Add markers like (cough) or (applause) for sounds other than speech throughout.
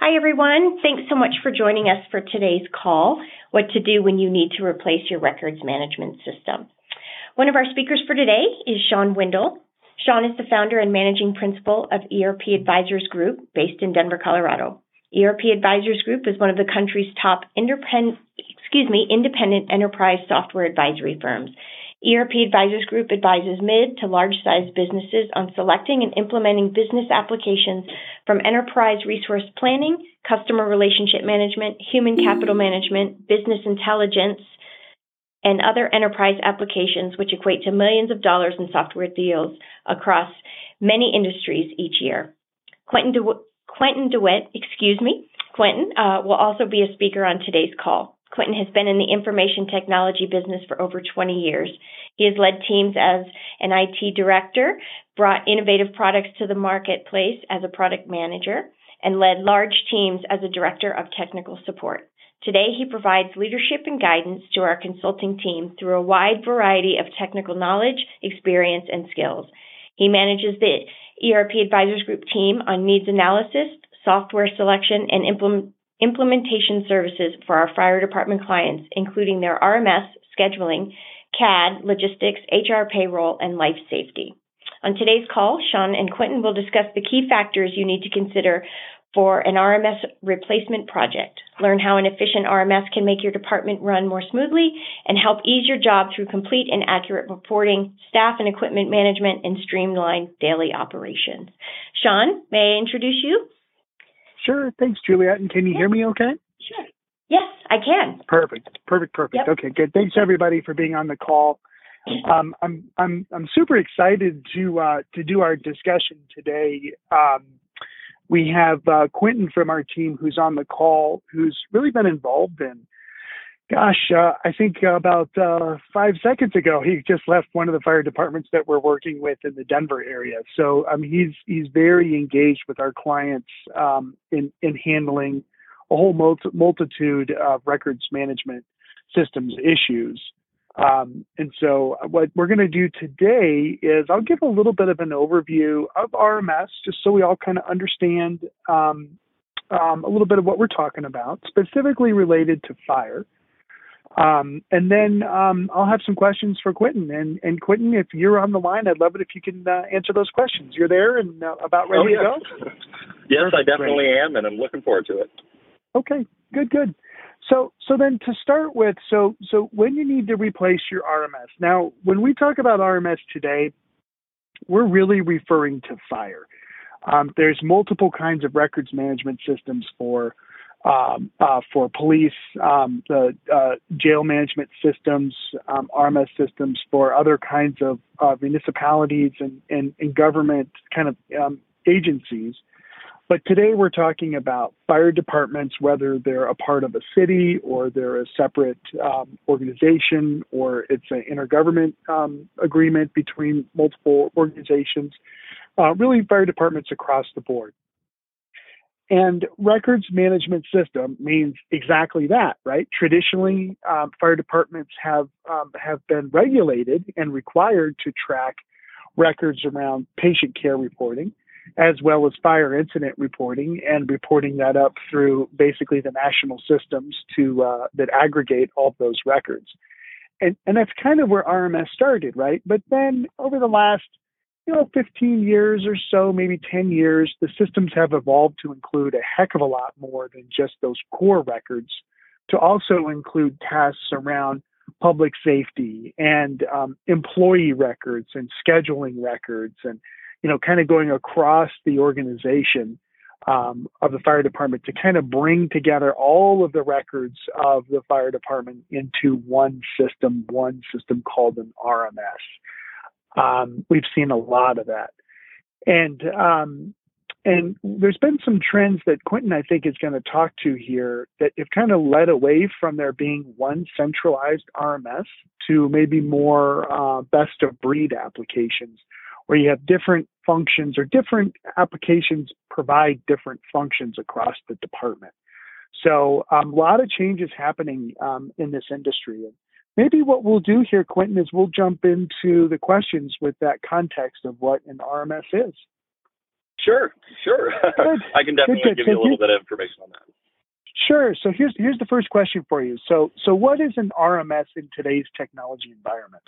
Hi, everyone. Thanks so much for joining us for today's call What to Do When You Need to Replace Your Records Management System. One of our speakers for today is Shawn Windle. Shawn is the founder and managing principal of ERP Advisors Group based in Denver, Colorado. ERP Advisors Group is one of the country's top excuse me, independent enterprise software advisory firms. ERP Advisors Group advises mid to large sized businesses on selecting and implementing business applications from enterprise resource planning, customer relationship management, human capital management, business intelligence, and other enterprise applications which equate to millions of dollars in software deals across many industries each year. Quentin, De- Quentin DeWitt, excuse me, Quentin, uh, will also be a speaker on today's call. Quentin has been in the information technology business for over 20 years. He has led teams as an IT director, brought innovative products to the marketplace as a product manager, and led large teams as a director of technical support. Today, he provides leadership and guidance to our consulting team through a wide variety of technical knowledge, experience, and skills. He manages the ERP Advisors Group team on needs analysis, software selection, and implement implementation services for our fire department clients, including their RMS, scheduling, CAD, logistics, HR payroll, and life safety. On today's call, Shawn and Quentin will discuss the key factors you need to consider for an RMS replacement project. Learn how an efficient RMS can make your department run more smoothly and help ease your job through complete and accurate reporting, staff and equipment management, and streamlined daily operations. Shawn, may I introduce you? Sure. Thanks, Juliet. And can you hear me okay? Sure. Yes, I can. Perfect. Perfect. Perfect. Yep. Okay, good. Thanks everybody for being on the call. Um, I'm I'm I'm super excited to uh, to do our discussion today. Um, we have uh, Quentin from our team who's on the call, who's really been involved in Gosh, uh, I think about uh, five seconds ago, he just left one of the fire departments that we're working with in the Denver area. So um, he's he's very engaged with our clients um, in in handling a whole multi- multitude of records management systems issues. Um, and so what we're going to do today is I'll give a little bit of an overview of RMS, just so we all kind of understand um, um, a little bit of what we're talking about, specifically related to fire. Um, and then um, I'll have some questions for Quentin. And, and Quentin, if you're on the line, I'd love it if you can uh, answer those questions. You're there and uh, about ready oh, yes. to go? (laughs) yes, I definitely Great. am, and I'm looking forward to it. Okay, good, good. So, so then to start with, so so when you need to replace your RMS. Now, when we talk about RMS today, we're really referring to fire. Um, there's multiple kinds of records management systems for um, uh, for police, um, the uh, jail management systems, um, RMS systems for other kinds of uh, municipalities and, and, and, government kind of um, agencies. But today we're talking about fire departments, whether they're a part of a city or they're a separate um, organization or it's an intergovernment um, agreement between multiple organizations. Uh, really, fire departments across the board. And records management system means exactly that, right? Traditionally, um, fire departments have um, have been regulated and required to track records around patient care reporting, as well as fire incident reporting, and reporting that up through basically the national systems to uh, that aggregate all those records. And and that's kind of where RMS started, right? But then over the last you know, 15 years or so, maybe 10 years, the systems have evolved to include a heck of a lot more than just those core records, to also include tasks around public safety and um, employee records and scheduling records and, you know, kind of going across the organization um, of the fire department to kind of bring together all of the records of the fire department into one system, one system called an RMS. Um, we've seen a lot of that, and um, and there's been some trends that Quentin I think is going to talk to here that have kind of led away from there being one centralized RMS to maybe more uh, best of breed applications where you have different functions or different applications provide different functions across the department. So um, a lot of changes happening um, in this industry maybe what we'll do here, Quentin, is we'll jump into the questions with that context of what an RMS is. Sure, sure. (laughs) I can definitely good, good. give so you a little bit of information on that. Sure. So here's here's the first question for you. So so what is an RMS in today's technology environment?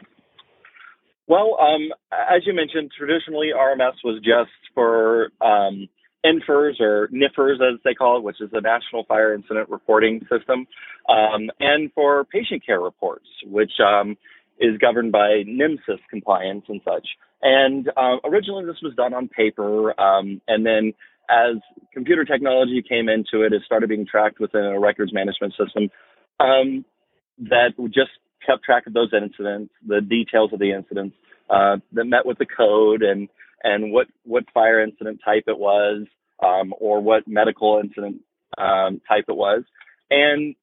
Well, um, as you mentioned, traditionally RMS was just for um, NFIRS or NIFERS as they call it, which is the National Fire Incident Reporting System, um, and for patient care reports, which um, is governed by NEMSIS compliance and such. And uh, originally this was done on paper, um, and then as computer technology came into it, it started being tracked within a records management system um, that just kept track of those incidents, the details of the incidents, uh, that met with the code and and what what fire incident type it was, um, or what medical incident um, type it was. And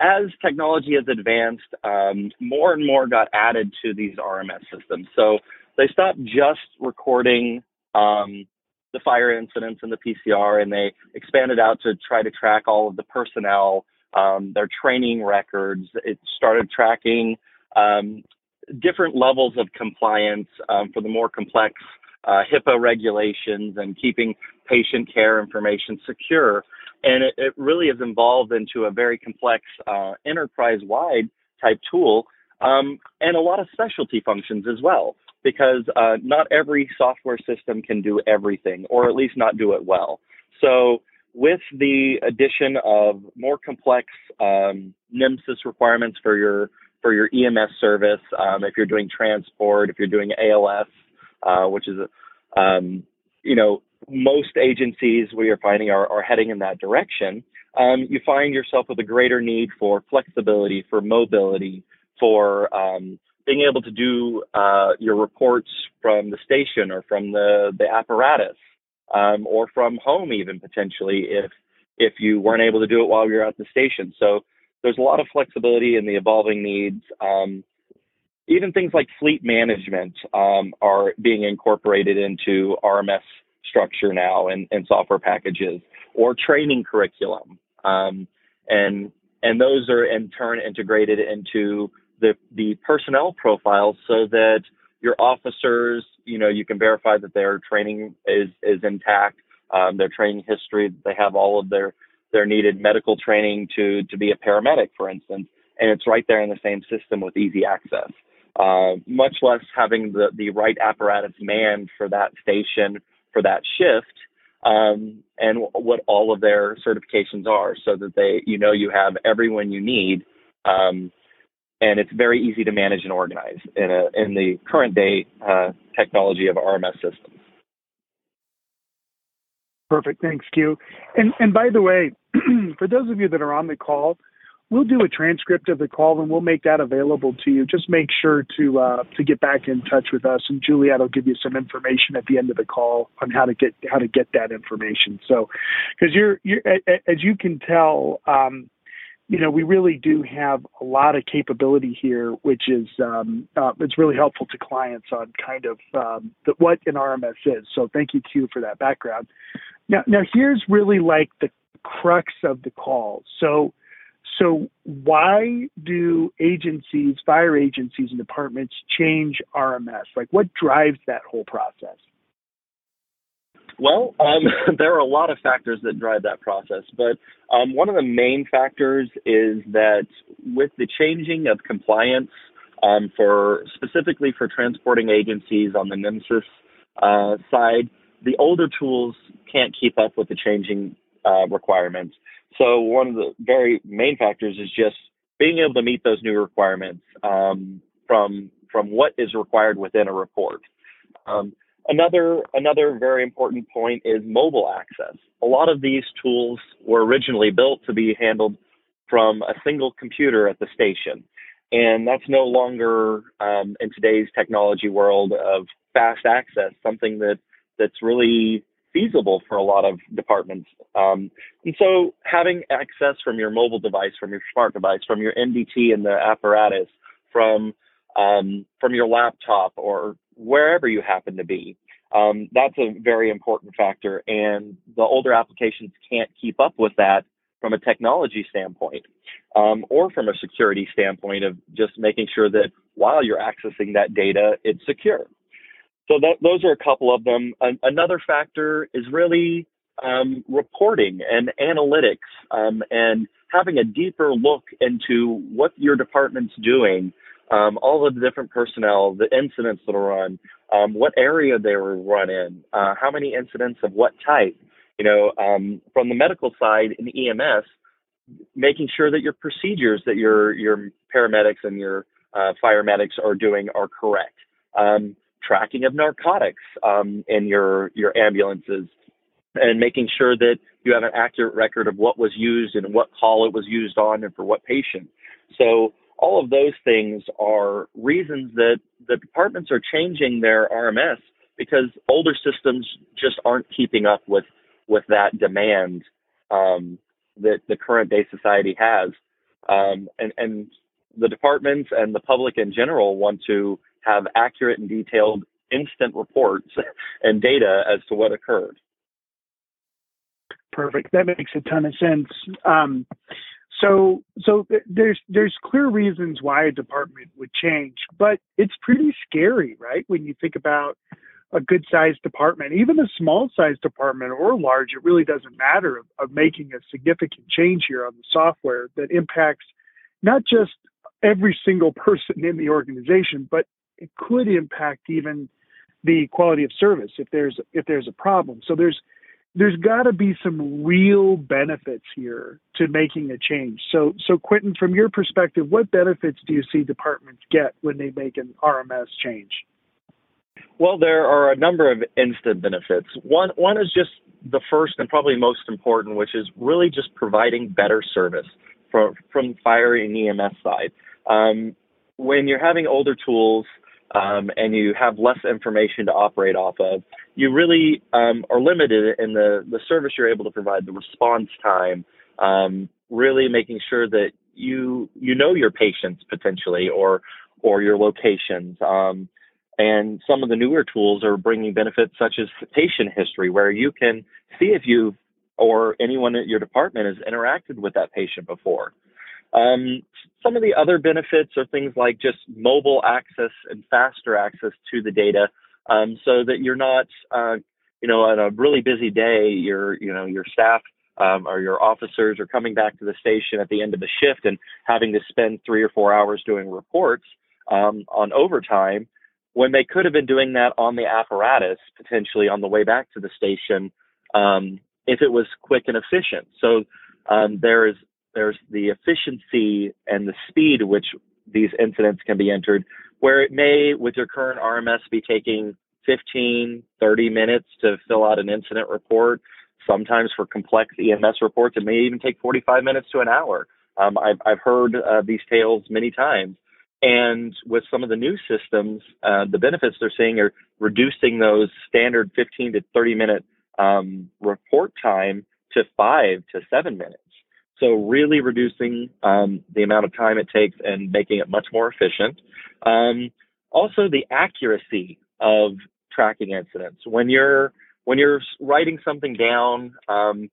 as technology has advanced, um, more and more got added to these RMS systems. So they stopped just recording um, the fire incidents and the PCR, and they expanded out to try to track all of the personnel, um, their training records. It started tracking um, different levels of compliance um, for the more complex uh, HIPAA regulations and keeping patient care information secure. And it, it really has evolved into a very complex uh, enterprise wide type tool um, and a lot of specialty functions as well because uh, not every software system can do everything, or at least not do it well. So, with the addition of more complex um, NEMSIS requirements for your for your EMS service, um, if you're doing transport, if you're doing ALS, uh, which is, um, you know, most agencies we are finding are, are heading in that direction. Um, you find yourself with a greater need for flexibility, for mobility, for um, being able to do uh, your reports from the station or from the, the apparatus um, or from home even potentially if if you weren't able to do it while you're at the station. So there's a lot of flexibility in the evolving needs. Um, even things like fleet management um, are being incorporated into RMS structure now and, and software packages or training curriculum. Um, and and those are in turn integrated into the the personnel profiles so that your officers, you know, you can verify that their training is is intact, um, their training history, they have all of their their needed medical training to to be a paramedic, for instance, and it's right there in the same system with easy access. Uh, much less having the the right apparatus manned for that station for that shift, um, and what all of their certifications are, so that they you know you have everyone you need. Um, and it's very easy to manage and organize in a in the current day uh, technology of RMS systems. Perfect, thanks, Q. And and by the way, (clears throat) for those of you that are on the call, we'll do a transcript of the call and we'll make that available to you. Just make sure to uh, to get back in touch with us, and Juliet will give you some information at the end of the call on how to get how to get that information. So, because you're you're as you can tell. Um, you know, we really do have a lot of capability here, which is um, uh, it's really helpful to clients on kind of um, the, what an RMS is. So thank you, Q, for that background. Now, now here's really like the crux of the call. So, so why do agencies, fire agencies, and departments change RMS? Like, what drives that whole process? Well, um, (laughs) there are a lot of factors that drive that process, but um, one of the main factors is that with the changing of compliance um, for specifically for transporting agencies on the NEMSIS uh, side, the older tools can't keep up with the changing uh, requirements. So one of the very main factors is just being able to meet those new requirements um, from from what is required within a report. Um, Another another very important point is mobile access. A lot of these tools were originally built to be handled from a single computer at the station, and that's no longer um, in today's technology world of fast access something that that's really feasible for a lot of departments. Um, and so having access from your mobile device, from your smart device, from your MDT and the apparatus, from um, from your laptop or wherever you happen to be. Um, that's a very important factor, and the older applications can't keep up with that from a technology standpoint um, or from a security standpoint of just making sure that while you're accessing that data, it's secure. So that, those are a couple of them. An, another factor is really um, reporting and analytics um, and having a deeper look into what your department's doing, um, all of the different personnel, the incidents that are run, um, what area they were run in, uh, how many incidents of what type. You know, um, from the medical side in EMS, making sure that your procedures that your your paramedics and your uh, fire medics are doing are correct. Um, tracking of narcotics um, in your your ambulances, and making sure that you have an accurate record of what was used and what call it was used on and for what patient. So all of those things are reasons that the departments are changing their RMS because older systems just aren't keeping up with with that demand um, that the current day society has. Um, and, and the departments and the public in general want to have accurate and detailed instant reports and data as to what occurred. Perfect. That makes a ton of sense. Um, so, so there's there's clear reasons why a department would change, but it's pretty scary, right? When you think about a good sized department, even a small sized department or large, it really doesn't matter of, of making a significant change here on the software that impacts not just every single person in the organization, but it could impact even the quality of service if there's if there's a problem. So there's there's got to be some real benefits here to making a change. So so Quentin, from your perspective, what benefits do you see departments get when they make an RMS change? Well, there are a number of instant benefits. One one is just the first and probably most important, which is really just providing better service from from fire and EMS side. Um, when you're having older tools um, and you have less information to operate off of, you really um, are limited in the the service you're able to provide, the response time, um, really making sure that you you know your patients potentially or or your locations. Um, and some of the newer tools are bringing benefits such as patient history, where you can see if you or anyone at your department has interacted with that patient before. Um, some of the other benefits are things like just mobile access and faster access to the data, um, so that you're not, uh, you know, on a really busy day, your, you know, your staff um, or your officers are coming back to the station at the end of the shift and having to spend three or four hours doing reports um, on overtime when they could have been doing that on the apparatus potentially on the way back to the station um, if it was quick and efficient. So um, there is there's the efficiency and the speed which these incidents can be entered, where it may, with your current RMS, be taking 15, 30 minutes to fill out an incident report. Sometimes for complex EMS reports, it may even take 45 minutes to an hour. Um, I've, I've heard uh, these tales many times. And with some of the new systems, uh, the benefits they're seeing are reducing those standard 15 to 30 minute um, report time to five to seven minutes. So really reducing um, the amount of time it takes and making it much more efficient. Um, also, the accuracy of tracking incidents. When you're when you're writing something down um,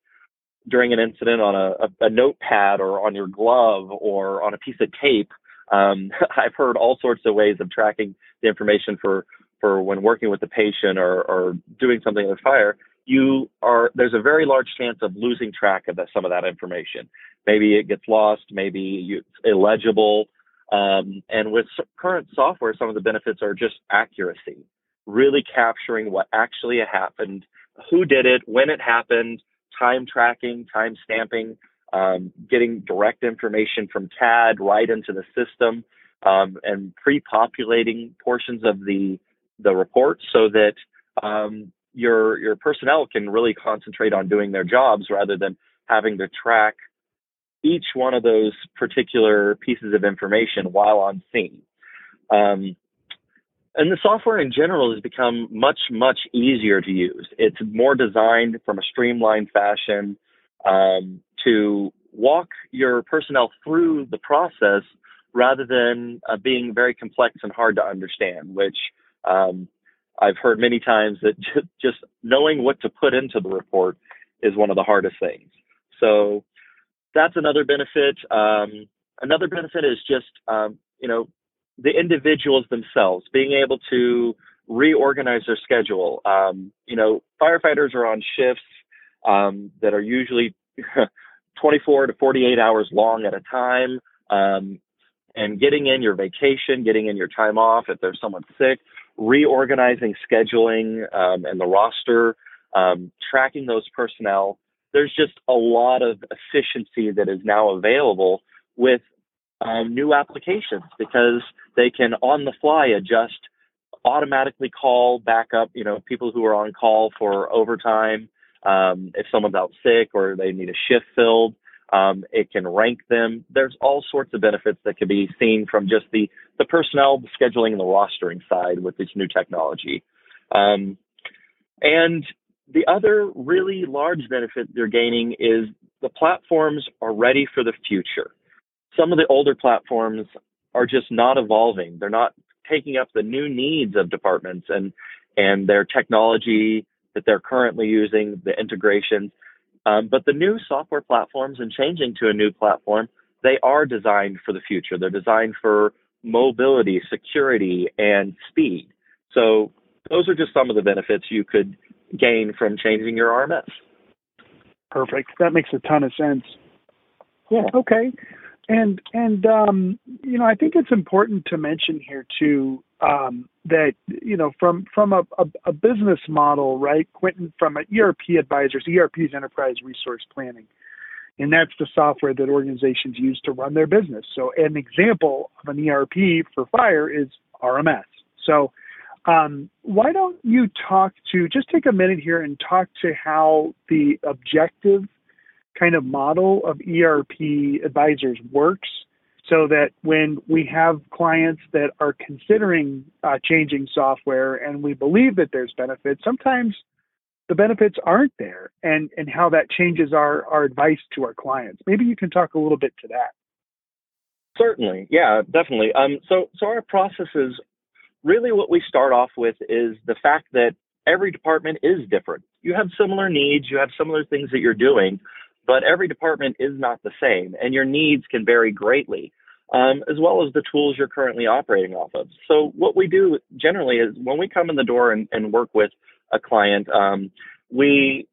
during an incident on a, a, a notepad or on your glove or on a piece of tape, um, (laughs) I've heard all sorts of ways of tracking the information for for when working with the patient or, or doing something with fire. You are there's a very large chance of losing track of some of that information. Maybe it gets lost. Maybe it's illegible. Um, and with current software, some of the benefits are just accuracy, really capturing what actually happened, who did it, when it happened, time tracking, time stamping, um, getting direct information from CAD right into the system, um, and pre-populating portions of the the report so that um, your your personnel can really concentrate on doing their jobs rather than having to track each one of those particular pieces of information while on scene. Um, and the software in general has become much, much easier to use. It's more designed from a streamlined fashion. Um, to walk your personnel through the process rather than uh, being very complex and hard to understand, which um, I've heard many times that just knowing what to put into the report is one of the hardest things. So that's another benefit. Um, another benefit is just, um, you know, the individuals themselves being able to reorganize their schedule. Um, you know, firefighters are on shifts um, that are usually (laughs) 24 to 48 hours long at a time. Um, and getting in your vacation, getting in your time off if there's someone sick, reorganizing scheduling um, and the roster, um, tracking those personnel. There's just a lot of efficiency that is now available with um, new applications because they can on the fly adjust, automatically call back up, you know, people who are on call for overtime. Um, if someone's out sick or they need a shift filled, um, it can rank them. There's all sorts of benefits that can be seen from just the the personnel, the scheduling, and the rostering side with this new technology. Um, and the other really large benefit they're gaining is the platforms are ready for the future. Some of the older platforms are just not evolving. They're not taking up the new needs of departments and and their technology that they're currently using, the integrations. Um, but the new software platforms and changing to a new platform, they are designed for the future. They're designed for mobility, security, and speed. So those are just some of the benefits you could gain from changing your RMS. Perfect. That makes a ton of sense. Yeah. Okay. And and um, you know, I think it's important to mention here too um, that you know from from a, a, a, business model, right, Quentin, from an ERP advisors, ERP is enterprise resource planning, and that's the software that organizations use to run their business. So an example of an ERP for fire is RMS. So um, why don't you talk to just take a minute here and talk to how the objective kind of model of ERP advisors works so that when we have clients that are considering uh, changing software and we believe that there's benefits, sometimes the benefits aren't there and, and how that changes our, our advice to our clients. Maybe you can talk a little bit to that. Certainly. Yeah, definitely. Um, so, so our processes really what we start off with is the fact that every department is different. You have similar needs, you have similar things that you're doing, but every department is not the same, and your needs can vary greatly, um, as well as the tools you're currently operating off of. So, what we do generally is when we come in the door and, and work with a client, um, we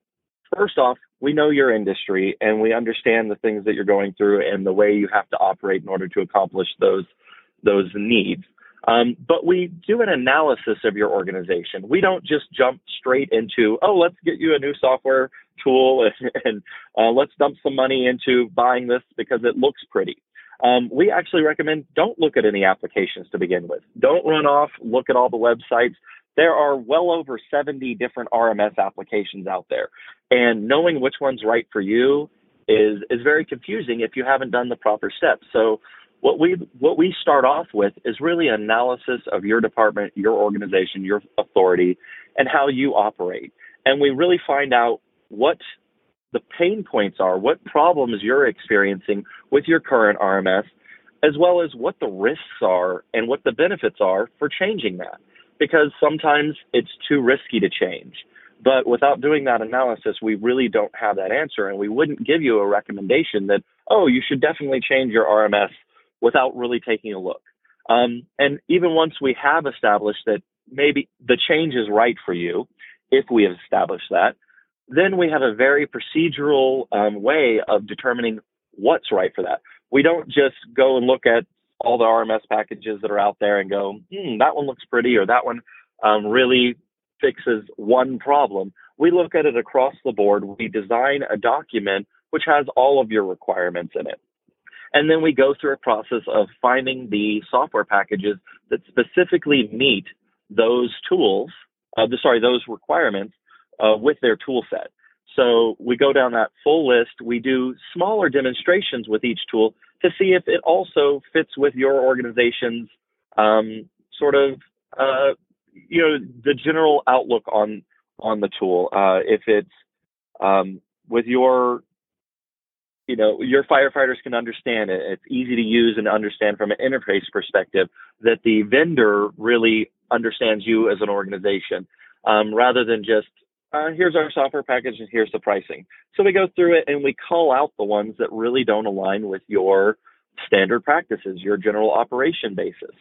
first off, we know your industry and we understand the things that you're going through and the way you have to operate in order to accomplish those those needs. Um, but we do an analysis of your organization. We don't just jump straight into, oh, let's get you a new software tool (laughs) and, and uh, let's dump some money into buying this because it looks pretty. Um, we actually recommend don't look at any applications to begin with. Don't run off, look at all the websites. There are well over 70 different RMS applications out there. And knowing which one's right for you is, is very confusing if you haven't done the proper steps. So what we what we start off with is really analysis of your department, your organization, your authority, and how you operate. And we really find out what the pain points are, what problems you're experiencing with your current RMS, as well as what the risks are and what the benefits are for changing that. Because sometimes it's too risky to change. But without doing that analysis, we really don't have that answer. And we wouldn't give you a recommendation that, oh, you should definitely change your RMS without really taking a look. Um, and even once we have established that maybe the change is right for you, if we have established that, then we have a very procedural um, way of determining what's right for that. We don't just go and look at all the RMS packages that are out there and go, hmm, that one looks pretty or that one um, really fixes one problem. We look at it across the board. We design a document which has all of your requirements in it. And then we go through a process of finding the software packages that specifically meet those tools, uh, sorry, those requirements uh, with their tool set. So we go down that full list. We do smaller demonstrations with each tool to see if it also fits with your organization's um, sort of, uh, you know, the general outlook on on the tool. Uh, if it's um, with your you know, your firefighters can understand it. It's easy to use and understand from an interface perspective that the vendor really understands you as an organization um, rather than just, uh, here's our software package and here's the pricing. So we go through it and we call out the ones that really don't align with your standard practices, your general operation basis.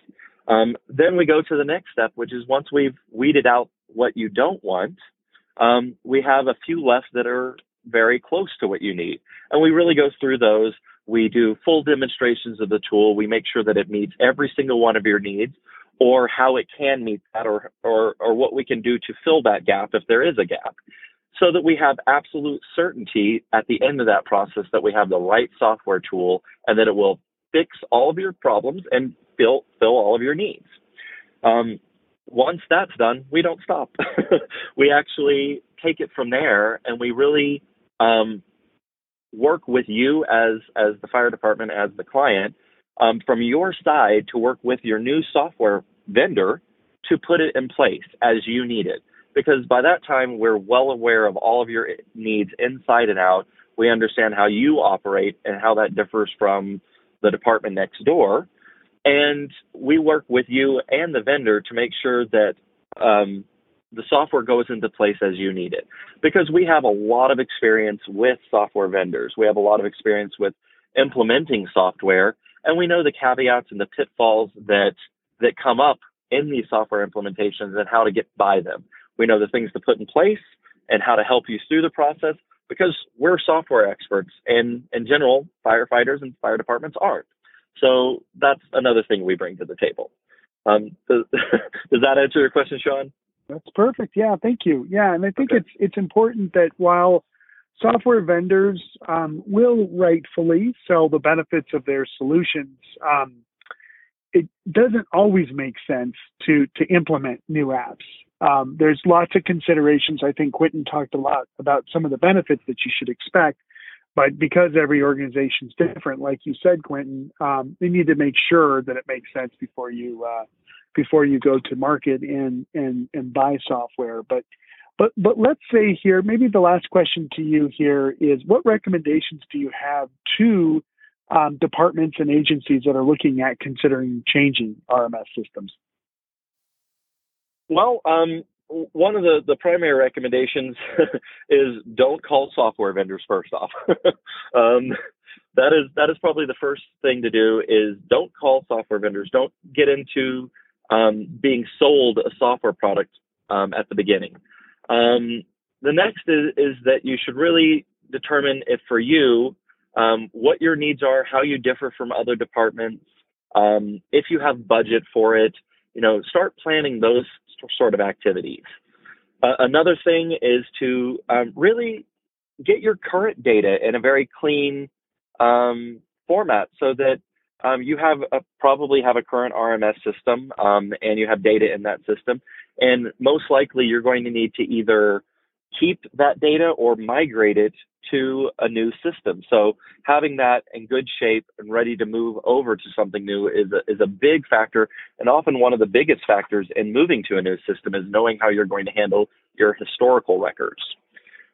Um, then we go to the next step, which is once we've weeded out what you don't want, um, we have a few left that are very close to what you need. And we really go through those. We do full demonstrations of the tool. We make sure that it meets every single one of your needs or how it can meet that or, or, or what we can do to fill that gap if there is a gap so that we have absolute certainty at the end of that process that we have the right software tool and that it will fix all of your problems and fill, fill all of your needs. Um, once that's done, we don't stop. (laughs) we actually take it from there and we really um, work with you as as the fire department as the client um, from your side to work with your new software vendor to put it in place as you need it. Because by that time we're well aware of all of your needs inside and out. We understand how you operate and how that differs from the department next door. And we work with you and the vendor to make sure that um, the software goes into place as you need it. Because we have a lot of experience with software vendors, we have a lot of experience with implementing software, and we know the caveats and the pitfalls that that come up in these software implementations and how to get by them. We know the things to put in place and how to help you through the process because we're software experts and in general firefighters and fire departments aren't. So that's another thing we bring to the table. Um, does, (laughs) does that answer your question, Shawn? That's perfect. Yeah, thank you. Yeah, and I think okay. it's it's important that while software vendors um, will rightfully sell the benefits of their solutions, um, it doesn't always make sense to to implement new apps. Um, there's lots of considerations. I think Quentin talked a lot about some of the benefits that you should expect, but because every organization is different, like you said, Quentin, um, you need to make sure that it makes sense before you uh, before you go to market and and and buy software. But but but let's say here, maybe the last question to you here is, what recommendations do you have to um, departments and agencies that are looking at considering changing RMS systems? Well, um, one of the, the primary recommendations (laughs) is don't call software vendors first off. (laughs) um, that is that is probably the first thing to do is don't call software vendors. Don't get into um, being sold a software product um, at the beginning. Um, the next is, is that you should really determine if for you um, what your needs are, how you differ from other departments, um, if you have budget for it. You know, start planning those sort of activities. Uh, another thing is to um, really get your current data in a very clean format so that um, you have a, probably have a current RMS system um, and you have data in that system. And most likely you're going to need to either keep that data or migrate it to a new system. So having that in good shape and ready to move over to something new is a, is a big factor. And often one of the biggest factors in moving to a new system is knowing how you're going to handle your historical records.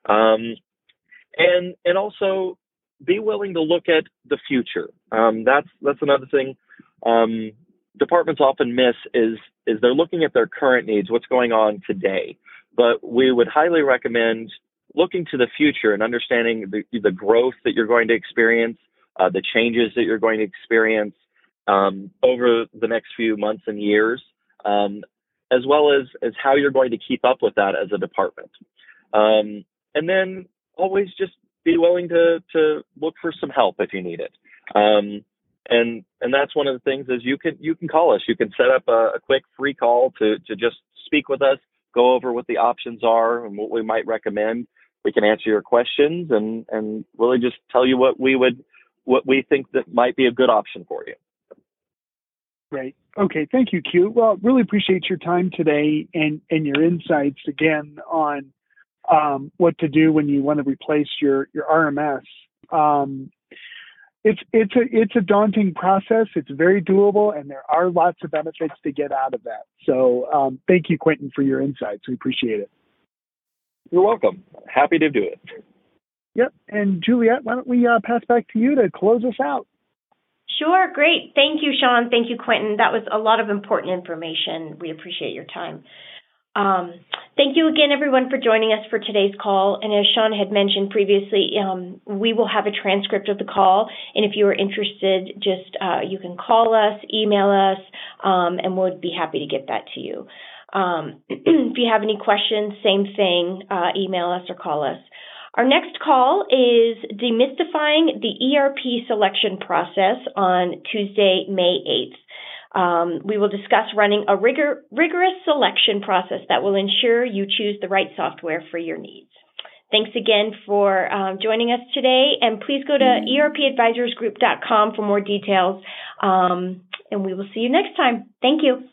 Um, and, and also be willing to look at the future. Um, that's that's another thing um, departments often miss is is they're looking at their current needs, what's going on today. But we would highly recommend looking to the future and understanding the, the growth that you're going to experience, uh, the changes that you're going to experience um, over the next few months and years, um, as well as as how you're going to keep up with that as a department. Um, and then always just be willing to to look for some help if you need it. Um, and and that's one of the things is you can you can call us. You can set up a, a quick free call to to just speak with us, go over what the options are and what we might recommend. We can answer your questions and and really just tell you what we would what we think that might be a good option for you. Great. Okay. Thank you, Q. Well, really appreciate your time today and and your insights again on um, what to do when you want to replace your your RMS. Um, it's it's a it's a daunting process. It's very doable, and there are lots of benefits to get out of that. So um, thank you, Quentin, for your insights. We appreciate it. You're welcome. Happy to do it. Yep. And Juliet, why don't we uh, pass back to you to close us out? Sure. Great. Thank you, Shawn. Thank you, Quentin. That was a lot of important information. We appreciate your time. Um, thank you again, everyone, for joining us for today's call. And as Shawn had mentioned previously, um, we will have a transcript of the call. And if you are interested, just uh, you can call us, email us, um, and we'll be happy to get that to you. Um, (clears throat) if you have any questions, same thing, uh, email us or call us. Our next call is demystifying the ERP selection process on Tuesday, May 8th. Um, we will discuss running a rigor, rigorous selection process that will ensure you choose the right software for your needs. Thanks again for um, joining us today, and please go to erpadvisorsgroup.com for more details, um, and we will see you next time. Thank you.